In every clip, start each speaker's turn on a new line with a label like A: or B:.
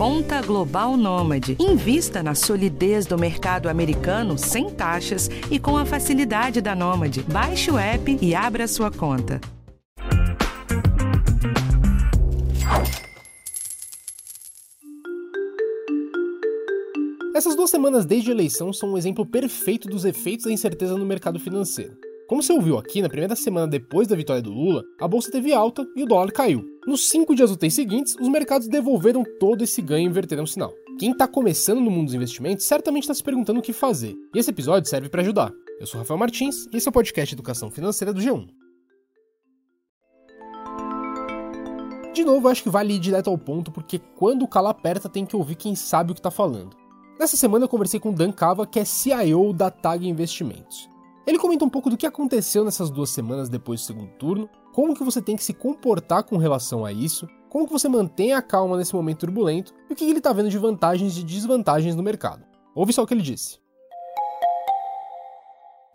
A: Conta Global Nômade. Invista na solidez do mercado americano sem taxas e com a facilidade da Nômade. Baixe o app e abra sua conta.
B: Essas duas semanas desde a eleição são um exemplo perfeito dos efeitos da incerteza no mercado financeiro. Como você ouviu aqui, na primeira semana depois da vitória do Lula, a bolsa teve alta e o dólar caiu. Nos cinco dias úteis seguintes, os mercados devolveram todo esse ganho e inverteram o sinal. Quem está começando no mundo dos investimentos certamente está se perguntando o que fazer, e esse episódio serve para ajudar. Eu sou Rafael Martins e esse é o podcast Educação Financeira do G1. De novo, acho que vale ir direto ao ponto, porque quando o calo aperta tem que ouvir quem sabe o que está falando. Nessa semana eu conversei com Dan Cava, que é CIO da TAG Investimentos. Ele comenta um pouco do que aconteceu nessas duas semanas depois do segundo turno, como que você tem que se comportar com relação a isso, como que você mantém a calma nesse momento turbulento e o que ele está vendo de vantagens e desvantagens no mercado. Ouve só o que ele disse.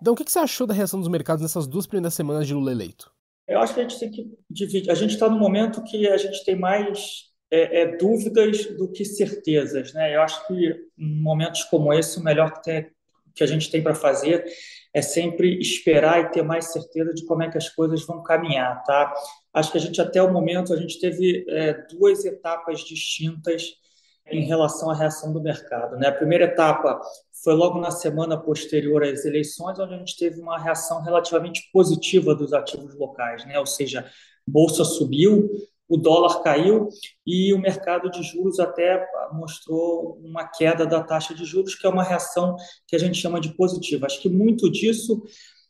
B: Então, o que você achou da reação dos mercados nessas duas primeiras semanas de Lula eleito?
C: Eu acho que a gente tem que dividir. A gente está no momento que a gente tem mais é, é, dúvidas do que certezas. Né? Eu acho que em momentos como esse, o melhor que, tem, que a gente tem para fazer é sempre esperar e ter mais certeza de como é que as coisas vão caminhar, tá? Acho que a gente até o momento a gente teve é, duas etapas distintas em relação à reação do mercado, né? A primeira etapa foi logo na semana posterior às eleições, onde a gente teve uma reação relativamente positiva dos ativos locais, né? Ou seja, bolsa subiu, o dólar caiu e o mercado de juros até mostrou uma queda da taxa de juros, que é uma reação que a gente chama de positiva. Acho que muito disso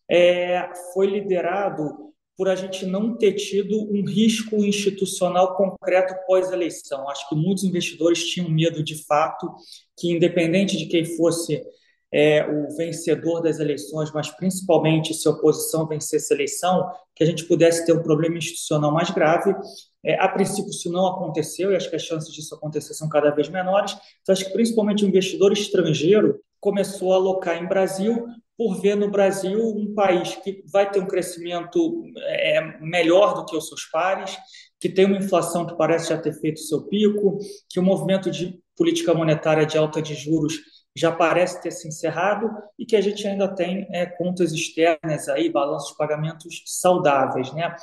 C: é, foi liderado por a gente não ter tido um risco institucional concreto pós-eleição. Acho que muitos investidores tinham medo, de fato, que, independente de quem fosse é, o vencedor das eleições, mas principalmente se a oposição vencesse a eleição, que a gente pudesse ter um problema institucional mais grave. É, a princípio, isso não aconteceu e acho que as chances disso acontecer são cada vez menores. Então, acho que principalmente o investidor estrangeiro começou a alocar em Brasil por ver no Brasil um país que vai ter um crescimento é, melhor do que os seus pares, que tem uma inflação que parece já ter feito seu pico, que o movimento de política monetária de alta de juros já parece ter se encerrado e que a gente ainda tem é, contas externas aí, balanços de pagamentos saudáveis, né?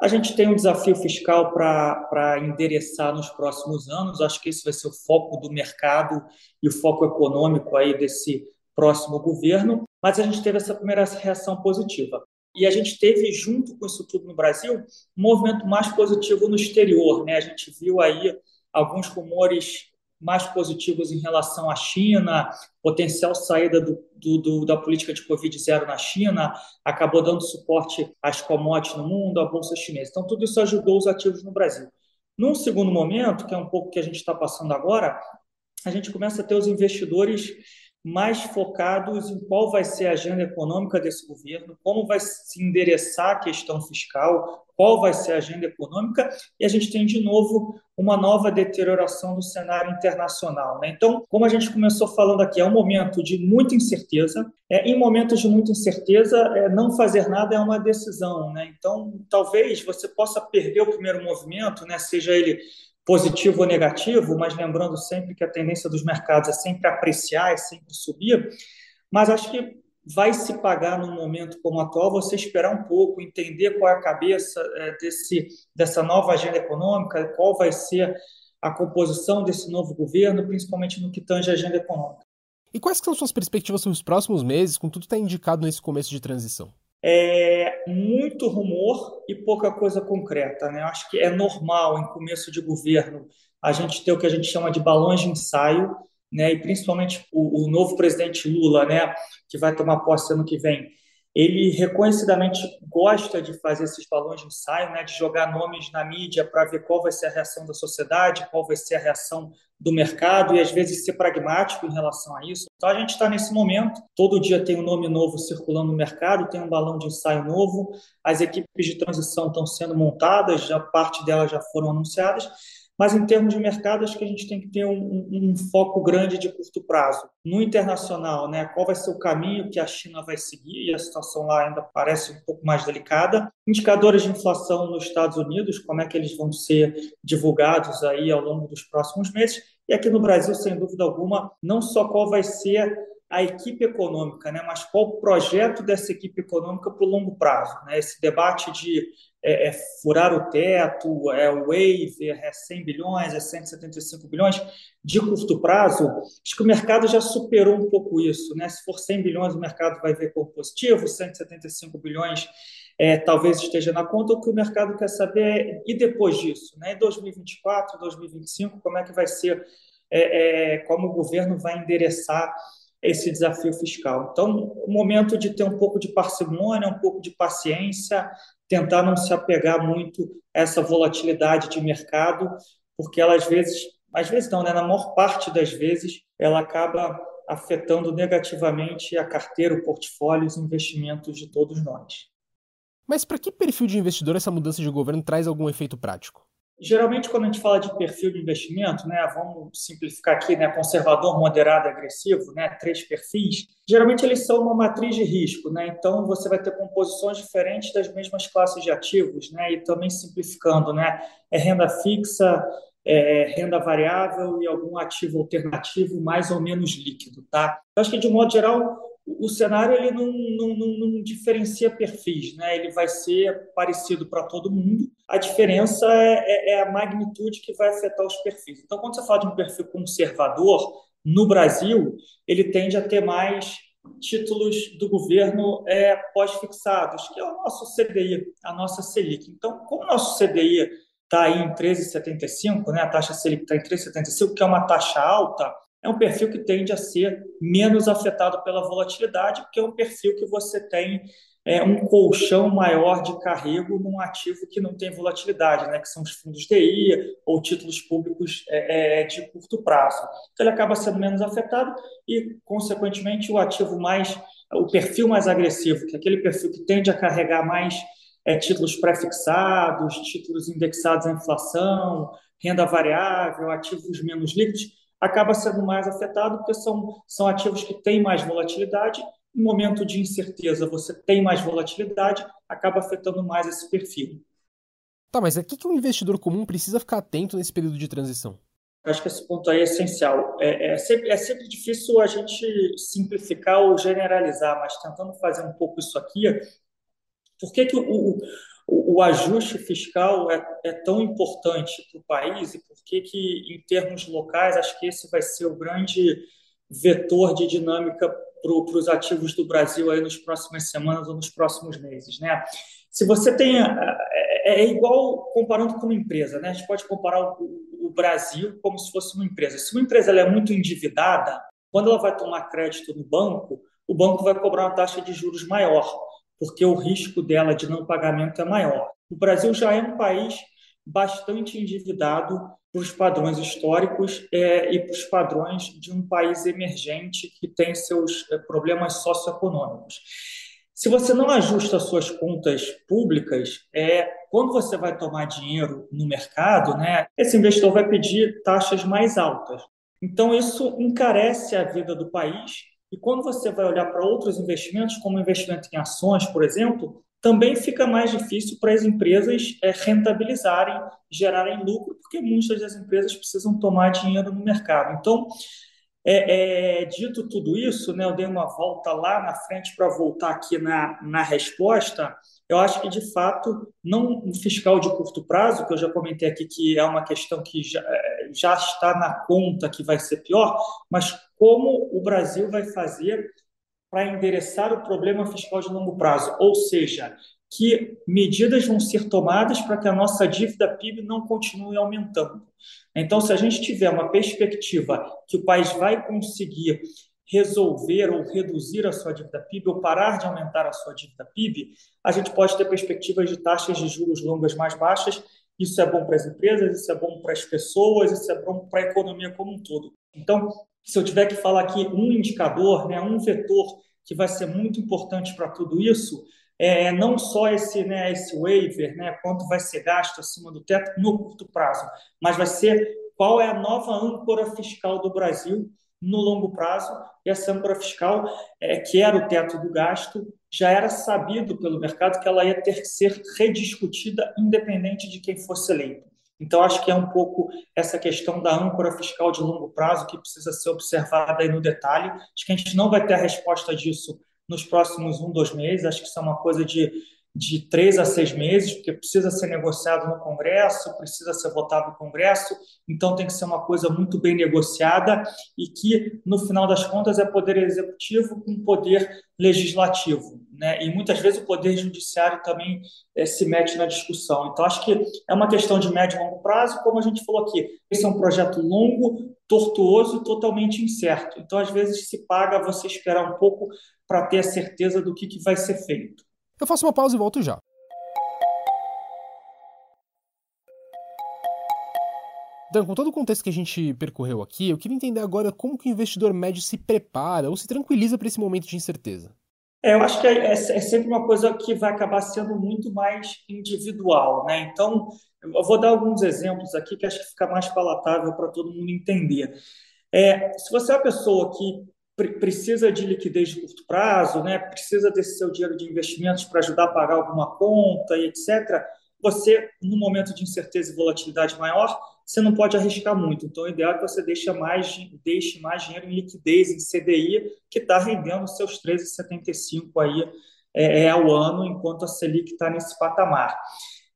C: A gente tem um desafio fiscal para endereçar nos próximos anos. Acho que esse vai ser o foco do mercado e o foco econômico aí desse próximo governo. Mas a gente teve essa primeira reação positiva. E a gente teve, junto com isso tudo no Brasil, um movimento mais positivo no exterior. Né? A gente viu aí alguns rumores mais positivos em relação à China, potencial saída do, do, do, da política de Covid zero na China, acabou dando suporte às commodities no mundo, à bolsa chinesa. Então, tudo isso ajudou os ativos no Brasil. Num segundo momento, que é um pouco que a gente está passando agora, a gente começa a ter os investidores mais focados em qual vai ser a agenda econômica desse governo, como vai se endereçar a questão fiscal, qual vai ser a agenda econômica, e a gente tem de novo uma nova deterioração do cenário internacional. Né? Então, como a gente começou falando aqui, é um momento de muita incerteza. É, em momentos de muita incerteza, é, não fazer nada é uma decisão. Né? Então, talvez você possa perder o primeiro movimento, né? seja ele positivo ou negativo, mas lembrando sempre que a tendência dos mercados é sempre apreciar, é sempre subir, mas acho que vai se pagar num momento como o atual você esperar um pouco, entender qual é a cabeça é, desse, dessa nova agenda econômica, qual vai ser a composição desse novo governo, principalmente no que tange a agenda econômica.
B: E quais são suas perspectivas nos próximos meses, com tudo que está indicado nesse começo de transição?
C: é muito rumor e pouca coisa concreta. Né? Eu acho que é normal, em começo de governo, a gente ter o que a gente chama de balões de ensaio, né? e principalmente o, o novo presidente Lula, né? que vai tomar posse ano que vem, ele reconhecidamente gosta de fazer esses balões de ensaio, né, de jogar nomes na mídia para ver qual vai ser a reação da sociedade, qual vai ser a reação do mercado e às vezes ser pragmático em relação a isso. Então a gente está nesse momento, todo dia tem um nome novo circulando no mercado, tem um balão de ensaio novo, as equipes de transição estão sendo montadas, já parte delas já foram anunciadas mas em termos de mercado, acho que a gente tem que ter um, um, um, foco grande de curto prazo. No internacional, né, qual vai ser o caminho que a China vai seguir, e a situação lá ainda parece um pouco mais delicada. Indicadores de inflação nos Estados Unidos, como é que eles vão ser divulgados aí ao longo dos próximos meses. E aqui no Brasil, sem dúvida alguma, não só qual vai ser a equipe econômica, né, mas qual o projeto dessa equipe econômica para o longo prazo. Né? Esse debate de é, é furar o teto, é waiver, é 100 bilhões, é 175 bilhões, de curto prazo, acho que o mercado já superou um pouco isso. Né? Se for 100 bilhões, o mercado vai ver como positivo, 175 bilhões é, talvez esteja na conta. O que o mercado quer saber é, e depois disso? Né? Em 2024, 2025, como é que vai ser, é, é, como o governo vai endereçar esse desafio fiscal. Então, o momento de ter um pouco de parcimônia, um pouco de paciência, tentar não se apegar muito a essa volatilidade de mercado, porque ela às vezes, às vezes não, né? na maior parte das vezes, ela acaba afetando negativamente a carteira, o portfólio, os investimentos de todos nós.
B: Mas para que perfil de investidor essa mudança de governo traz algum efeito prático?
C: Geralmente, quando a gente fala de perfil de investimento, né, vamos simplificar aqui, né, conservador, moderado agressivo, né, três perfis, geralmente eles são uma matriz de risco, né, então você vai ter composições diferentes das mesmas classes de ativos, né, e também simplificando, né, é renda fixa, é renda variável e algum ativo alternativo mais ou menos líquido, tá? Eu acho que, de um modo geral, o cenário ele não, não, não, não, diferencia perfis, né? ele vai ser parecido para todo mundo. A diferença é, é, é, a magnitude que vai afetar os perfis. Então, quando você fala de um perfil conservador, no Brasil, ele tende a ter mais títulos do governo é, pós-fixados, que é o nosso CDI, a nossa Selic. Então, como o nosso CDI está em 13,75, né, a taxa Selic está em 13,75, que é uma taxa alta, é um perfil que tende a ser menos afetado pela volatilidade, porque é um perfil que você tem é, um colchão maior de carrego num ativo que não tem volatilidade, né, que são os fundos DI ou títulos públicos é, é, de curto prazo. Então, ele acaba sendo menos afetado e, consequentemente, o ativo mais, o perfil mais agressivo, que é aquele perfil que tende a carregar mais é, títulos pré-fixados, títulos indexados à inflação, renda variável, ativos menos líquidos, acaba sendo mais afetado porque são, são ativos que têm mais volatilidade. No momento de incerteza, você tem mais volatilidade, acaba afetando mais esse perfil.
B: Tá, mas o que, que um investidor comum precisa ficar atento nesse período de transição?
C: Acho que esse ponto aí é essencial. É, é, sempre, é sempre difícil a gente simplificar ou generalizar, mas tentando fazer um pouco isso aqui, por que, que o, o, o ajuste fiscal é, é tão importante para o país e por que, que, em termos locais, acho que esse vai ser o grande vetor de dinâmica para os ativos do Brasil aí nas próximas semanas ou nos próximos meses, né? Se você tem é, é igual comparando com uma empresa, né? A gente pode comparar o, o Brasil como se fosse uma empresa. Se uma empresa é muito endividada, quando ela vai tomar crédito no banco, o banco vai cobrar uma taxa de juros maior porque o risco dela de não pagamento é maior. O Brasil já é um país bastante endividado para os padrões históricos é, e para os padrões de um país emergente que tem seus é, problemas socioeconômicos. Se você não ajusta suas contas públicas, é, quando você vai tomar dinheiro no mercado, né, esse investidor vai pedir taxas mais altas. Então, isso encarece a vida do país e quando você vai olhar para outros investimentos, como investimento em ações, por exemplo, também fica mais difícil para as empresas é, rentabilizarem, gerarem lucro, porque muitas das empresas precisam tomar dinheiro no mercado. Então, é, é, dito tudo isso, né, eu dei uma volta lá na frente para voltar aqui na, na resposta. Eu acho que, de fato, não um fiscal de curto prazo, que eu já comentei aqui que é uma questão que já, é, já está na conta que vai ser pior, mas como o Brasil vai fazer para endereçar o problema fiscal de longo prazo, ou seja, que medidas vão ser tomadas para que a nossa dívida PIB não continue aumentando. Então, se a gente tiver uma perspectiva que o país vai conseguir resolver ou reduzir a sua dívida PIB ou parar de aumentar a sua dívida PIB, a gente pode ter perspectivas de taxas de juros longas mais baixas. Isso é bom para as empresas, isso é bom para as pessoas, isso é bom para a economia como um todo. Então, se eu tiver que falar aqui um indicador, né, um vetor que vai ser muito importante para tudo isso, é não só esse, né, esse waiver, né, quanto vai ser gasto acima do teto no curto prazo, mas vai ser qual é a nova âncora fiscal do Brasil no longo prazo. E essa âncora fiscal, é, que era o teto do gasto, já era sabido pelo mercado que ela ia ter que ser rediscutida independente de quem fosse eleito. Então, acho que é um pouco essa questão da âncora fiscal de longo prazo que precisa ser observada aí no detalhe. Acho que a gente não vai ter a resposta disso nos próximos um, dois meses. Acho que isso é uma coisa de de três a seis meses, porque precisa ser negociado no Congresso, precisa ser votado no Congresso, então tem que ser uma coisa muito bem negociada e que, no final das contas, é poder executivo com poder legislativo. Né? E muitas vezes o poder judiciário também é, se mete na discussão. Então, acho que é uma questão de médio e longo prazo, como a gente falou aqui. Esse é um projeto longo, tortuoso, totalmente incerto. Então, às vezes, se paga você esperar um pouco para ter a certeza do que, que vai ser feito.
B: Eu faço uma pausa e volto já. Dan, com todo o contexto que a gente percorreu aqui, eu queria entender agora como que o investidor médio se prepara ou se tranquiliza para esse momento de incerteza.
C: É, eu acho que é, é, é, sempre uma coisa que vai acabar sendo muito mais individual, né? Então, eu vou dar alguns exemplos aqui que acho que fica mais palatável para todo mundo entender. É, se você é uma pessoa que precisa de liquidez de curto prazo, né? precisa desse seu dinheiro de investimentos para ajudar a pagar alguma conta e etc., você, no momento de incerteza e volatilidade maior, você não pode arriscar muito. Então, o ideal é que você deixe mais, deixe mais dinheiro em liquidez, em CDI, que está rendendo seus 13,75 aí é, é, ao ano, enquanto a Selic está nesse patamar.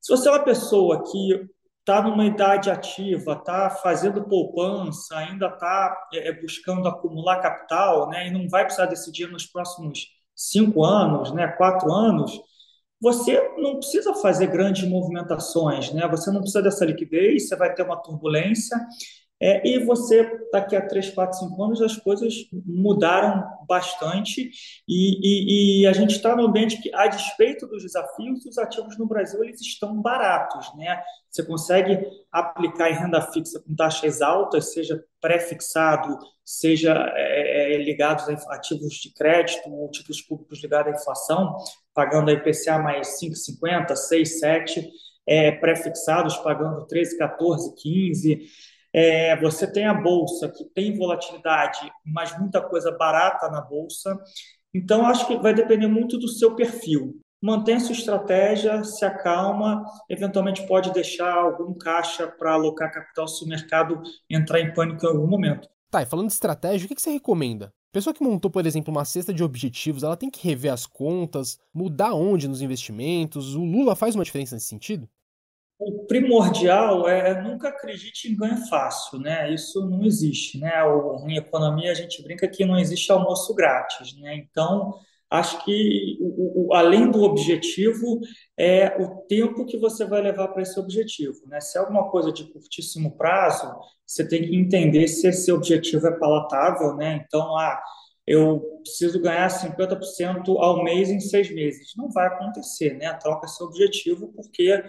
C: Se você é uma pessoa que está numa idade ativa, está fazendo poupança, ainda está é, é, buscando acumular capital, né, e não vai precisar decidir nos próximos cinco anos, né, quatro anos, você não precisa fazer grandes movimentações, né? Você não precisa dessa liquidez, você vai ter uma turbulência é, e você, daqui a 3, 4, 5 anos, as coisas mudaram bastante e, e, e a gente está no ambiente que, a despeito dos desafios, os ativos no Brasil eles estão baratos. Né? Você consegue aplicar em renda fixa com taxas altas, seja pré-fixado, seja é, é ligados a ativos de crédito ou títulos públicos ligados à inflação, pagando a IPCA mais 5,50, 6, 7, é, pré-fixados pagando 13, 14, 15. É, você tem a bolsa que tem volatilidade, mas muita coisa barata na bolsa. Então, acho que vai depender muito do seu perfil. Mantenha sua estratégia, se acalma, eventualmente pode deixar algum caixa para alocar capital se o mercado entrar em pânico em algum momento.
B: Tá, e falando de estratégia, o que você recomenda? Pessoa que montou, por exemplo, uma cesta de objetivos, ela tem que rever as contas, mudar onde nos investimentos? O Lula faz uma diferença nesse sentido?
C: O primordial é nunca acredite em ganho fácil, né? Isso não existe, né? em economia a gente brinca que não existe almoço grátis, né? Então acho que o, o, além do objetivo é o tempo que você vai levar para esse objetivo, né? Se é alguma coisa de curtíssimo prazo, você tem que entender se esse objetivo é palatável, né? Então, ah, eu preciso ganhar 50% ao mês em seis meses. Não vai acontecer, né? Troca esse objetivo porque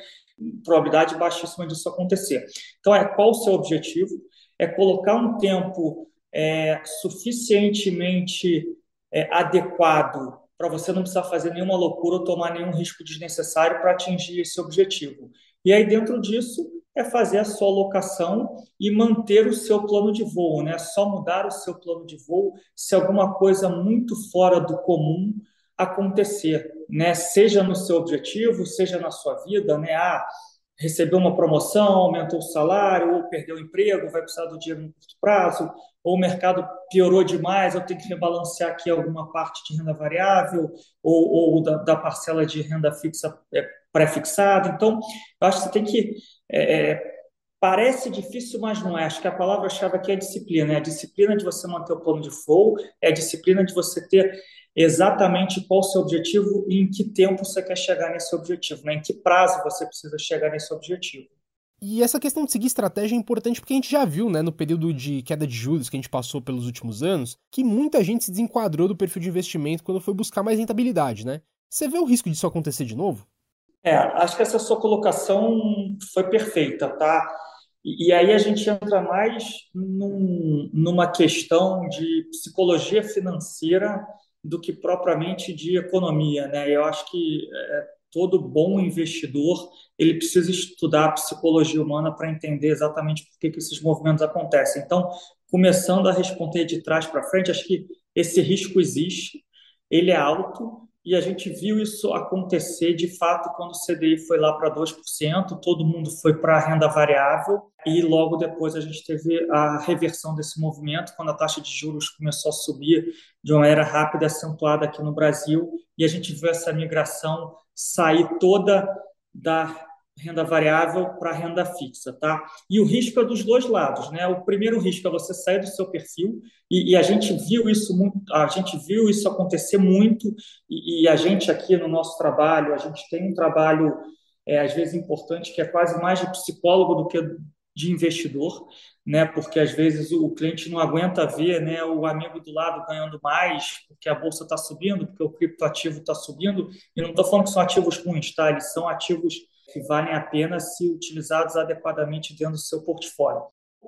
C: probabilidade baixíssima disso acontecer. Então, é qual o seu objetivo? É colocar um tempo é, suficientemente é, adequado para você não precisar fazer nenhuma loucura ou tomar nenhum risco desnecessário para atingir esse objetivo. E aí, dentro disso, é fazer a sua alocação e manter o seu plano de voo, né? Só mudar o seu plano de voo se alguma coisa muito fora do comum acontecer, né? Seja no seu objetivo, seja na sua vida, né? Ah, recebeu uma promoção, aumentou o salário, ou perdeu o emprego, vai precisar do dinheiro no curto prazo, ou o mercado piorou demais, eu tenho que rebalancear aqui alguma parte de renda variável, ou, ou da, da, parcela de renda fixa é, pré-fixada. Então, eu acho que você tem que. É, é parece difícil, mas não é. Acho que a palavra-chave aqui é disciplina. É a disciplina de você manter o plano de fogo, é a disciplina de você ter exatamente qual o seu objetivo e em que tempo você quer chegar nesse objetivo, né? em que prazo você precisa chegar nesse objetivo.
B: E essa questão de seguir estratégia é importante porque a gente já viu, né, no período de queda de juros que a gente passou pelos últimos anos, que muita gente se desenquadrou do perfil de investimento quando foi buscar mais rentabilidade, né? Você vê o risco disso acontecer de novo?
C: É, acho que essa sua colocação foi perfeita, tá? E, aí a gente entra mais num, numa questão de psicologia financeira do que propriamente de economia, né? Eu acho que é, todo bom investidor ele precisa estudar a psicologia humana para entender exatamente por que, que esses movimentos acontecem. Então, começando a responder de trás para frente, acho que esse risco existe, ele é alto e a gente viu isso acontecer de fato quando o CDI foi lá para 2%, todo mundo foi para a renda variável e logo depois a gente teve a reversão desse movimento quando a taxa de juros começou a subir de uma maneira rápida e acentuada aqui no Brasil. E a gente viu essa migração sair toda da renda variável para renda fixa, tá? E o risco é dos dois lados, né? O primeiro risco é você sair do seu perfil e, e a gente viu isso muito, a gente viu isso acontecer muito e, e, a gente aqui no nosso trabalho, a gente tem um trabalho é, às vezes importante que é quase mais de psicólogo do que de investidor, né? Porque às vezes o cliente não aguenta ver, né? O amigo do lado ganhando mais porque a bolsa está subindo, porque o criptoativo está subindo. E não estou falando que são ativos ruins, tá? Eles são ativos que valem a pena se utilizados adequadamente dentro do seu portfólio.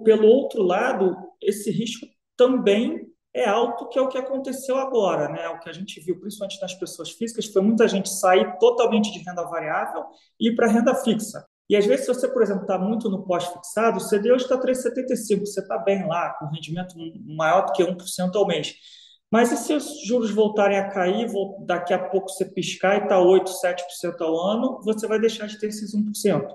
C: Pelo outro lado, esse risco também é alto, que é o que aconteceu agora, né? O que a gente viu, principalmente nas pessoas físicas, foi muita gente sair totalmente de renda variável e ir para renda fixa. E às vezes, se você, por exemplo, está muito no pós-fixado, o CD hoje está 3,75, você está bem lá, com rendimento maior do que 1% ao mês. Mas e se os juros voltarem a cair, daqui a pouco você piscar e está 8%, 7% ao ano, você vai deixar de ter esses 1%.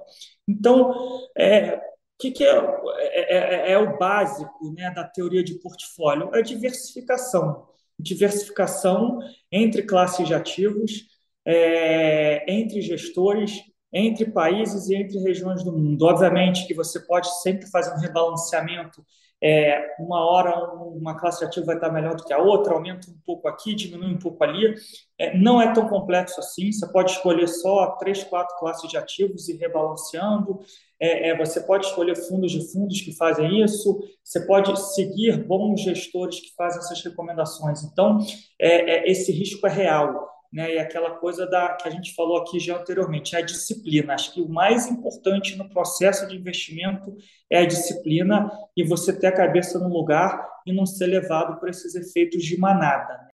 C: Então, é, o que, que é, é, é, é, o básico né, da teoria de portfólio? É diversificação. Diversificação entre classes de ativos, é, entre gestores, entre países e entre regiões do mundo. Obviamente que você pode sempre fazer um rebalanceamento é, uma hora uma classe de ativo vai estar melhor do que a outra, aumenta um pouco aqui, diminui um pouco ali. É, não é tão complexo assim, você pode escolher só três, quatro classes de ativos e rebalanceando. É, é, você pode escolher fundos de fundos que fazem isso, você pode seguir bons gestores que fazem essas recomendações. Então, é, é, esse risco é real né? E aquela coisa da que a gente falou aqui já anteriormente, é a disciplina. Acho que o mais importante no processo de investimento é a disciplina e você ter a cabeça no lugar e não ser levado por esses efeitos de manada. Né?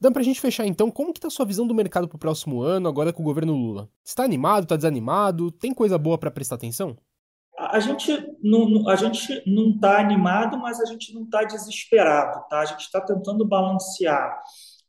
B: Dá para a gente fechar então, como que está a sua visão do mercado para o próximo ano, agora com o governo Lula? Está animado, está desanimado? Tem coisa boa para prestar atenção?
C: A gente não a gente não está animado, mas a gente não está desesperado, tá? A gente está tentando balancear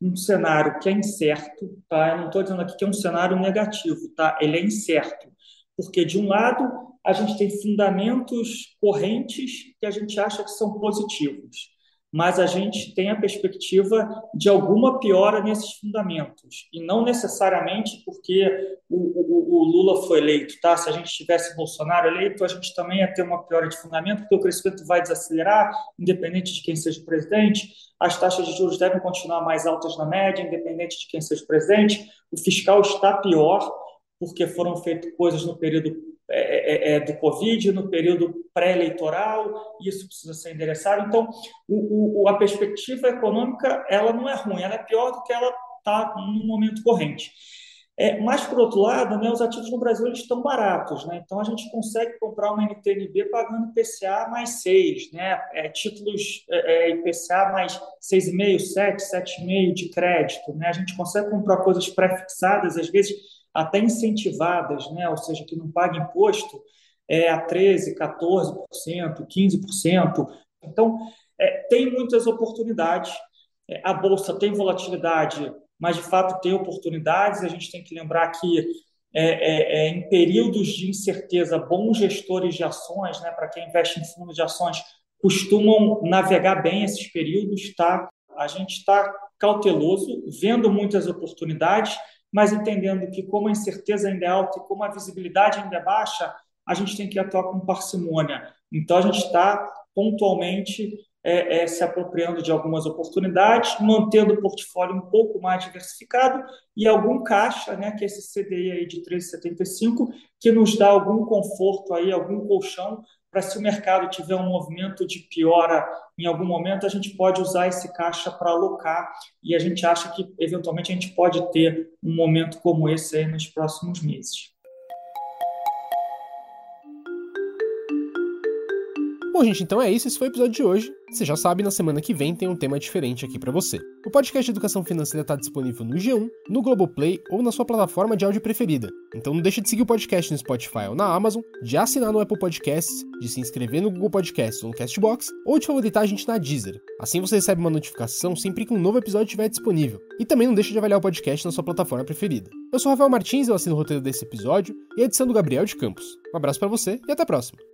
C: um cenário que é incerto, tá? Eu não estou dizendo aqui que é um cenário negativo, tá? Ele é incerto, porque de um lado a gente tem fundamentos correntes que a gente acha que são positivos mas a gente tem a perspectiva de alguma piora nesses fundamentos, e não necessariamente porque o, o, o, Lula foi eleito, tá? Se a gente tivesse Bolsonaro eleito, a gente também ia ter uma piora de fundamento, porque o crescimento vai desacelerar, independente de quem seja o presidente, as taxas de juros devem continuar mais altas na média, independente de quem seja o presidente, o fiscal está pior, porque foram feitas coisas no período é, é, é, do Covid, no período pré-eleitoral, isso precisa ser endereçado. Então, o, o, a perspectiva econômica ela não é ruim, ela é pior do que ela está no momento corrente. É, mas, por outro lado, né, os ativos no Brasil eles estão baratos. Né? Então, a gente consegue comprar uma NTNB pagando IPCA mais 6, né? É, títulos é, é IPCA mais 6,5, 7, 7,5 de crédito. Né? A gente consegue comprar coisas pré-fixadas, às vezes até incentivadas, né? ou seja, que não paga imposto, é, a 13%, 14%, 15%. Então, é, tem muitas oportunidades. É, a Bolsa tem volatilidade, mas, de fato, tem oportunidades. A gente tem que lembrar que, é, é, é em períodos de incerteza, bons gestores de ações, né, para quem investe em fundos de ações, costumam navegar bem esses períodos. Tá? A gente está cauteloso, vendo muitas oportunidades, mas entendendo que, como a incerteza ainda é alta e como a visibilidade ainda é baixa, a gente tem que atuar com parcimônia. Então, a gente está pontualmente é, é, se apropriando de algumas oportunidades, mantendo o portfólio um pouco mais diversificado e algum caixa, né, que é esse CDI aí de 3,75, que nos dá algum conforto aí, algum colchão para se o mercado tiver um movimento de piora em algum momento, a gente pode usar esse caixa para alocar e a gente acha que, eventualmente, a gente pode ter um momento como esse nos próximos meses.
B: Bom, gente, então é isso. Esse foi o episódio de hoje. Você já sabe, na semana que vem tem um tema diferente aqui para você. O podcast de Educação Financeira está disponível no G1, no Globoplay ou na sua plataforma de áudio preferida. Então não deixe de seguir o podcast no Spotify ou na Amazon, de assinar no Apple Podcasts, de se inscrever no Google Podcasts ou no Castbox, ou de favoritar a gente na Deezer. Assim você recebe uma notificação sempre que um novo episódio estiver disponível. E também não deixe de avaliar o podcast na sua plataforma preferida. Eu sou Rafael Martins, eu assino o roteiro desse episódio e a edição do Gabriel de Campos. Um abraço para você e até a próxima.